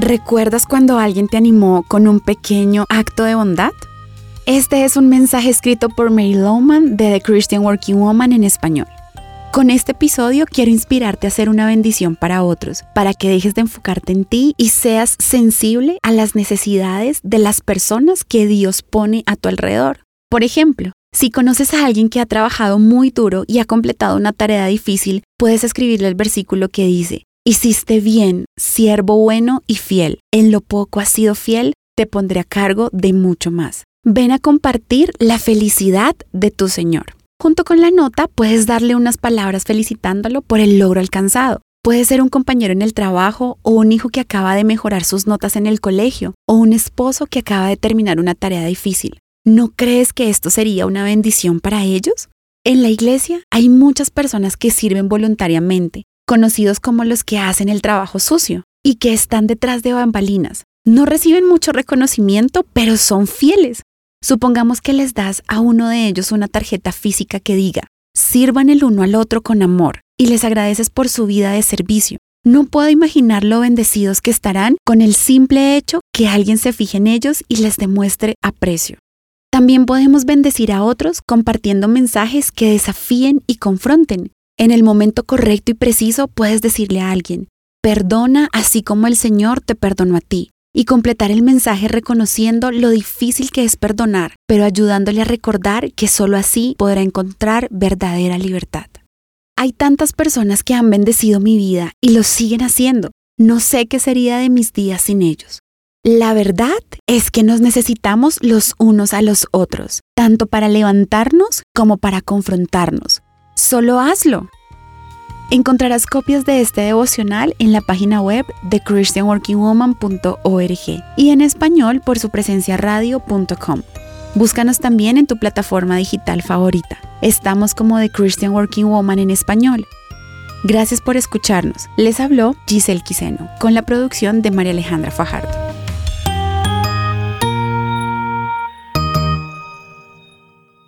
¿Recuerdas cuando alguien te animó con un pequeño acto de bondad? Este es un mensaje escrito por Mary Lowman de The Christian Working Woman en español. Con este episodio quiero inspirarte a ser una bendición para otros, para que dejes de enfocarte en ti y seas sensible a las necesidades de las personas que Dios pone a tu alrededor. Por ejemplo, si conoces a alguien que ha trabajado muy duro y ha completado una tarea difícil, puedes escribirle el versículo que dice, Hiciste bien, siervo bueno y fiel. En lo poco has sido fiel, te pondré a cargo de mucho más. Ven a compartir la felicidad de tu Señor. Junto con la nota puedes darle unas palabras felicitándolo por el logro alcanzado. Puede ser un compañero en el trabajo o un hijo que acaba de mejorar sus notas en el colegio o un esposo que acaba de terminar una tarea difícil. ¿No crees que esto sería una bendición para ellos? En la iglesia hay muchas personas que sirven voluntariamente, conocidos como los que hacen el trabajo sucio y que están detrás de bambalinas. No reciben mucho reconocimiento, pero son fieles. Supongamos que les das a uno de ellos una tarjeta física que diga, sirvan el uno al otro con amor y les agradeces por su vida de servicio. No puedo imaginar lo bendecidos que estarán con el simple hecho que alguien se fije en ellos y les demuestre aprecio. También podemos bendecir a otros compartiendo mensajes que desafíen y confronten. En el momento correcto y preciso puedes decirle a alguien, perdona así como el Señor te perdonó a ti y completar el mensaje reconociendo lo difícil que es perdonar, pero ayudándole a recordar que solo así podrá encontrar verdadera libertad. Hay tantas personas que han bendecido mi vida y lo siguen haciendo. No sé qué sería de mis días sin ellos. La verdad es que nos necesitamos los unos a los otros, tanto para levantarnos como para confrontarnos. Solo hazlo. Encontrarás copias de este devocional en la página web de christianworkingwoman.org y en español por su presencia radio.com. Búscanos también en tu plataforma digital favorita. Estamos como The Christian Working Woman en español. Gracias por escucharnos. Les habló Giselle Quiseno con la producción de María Alejandra Fajardo.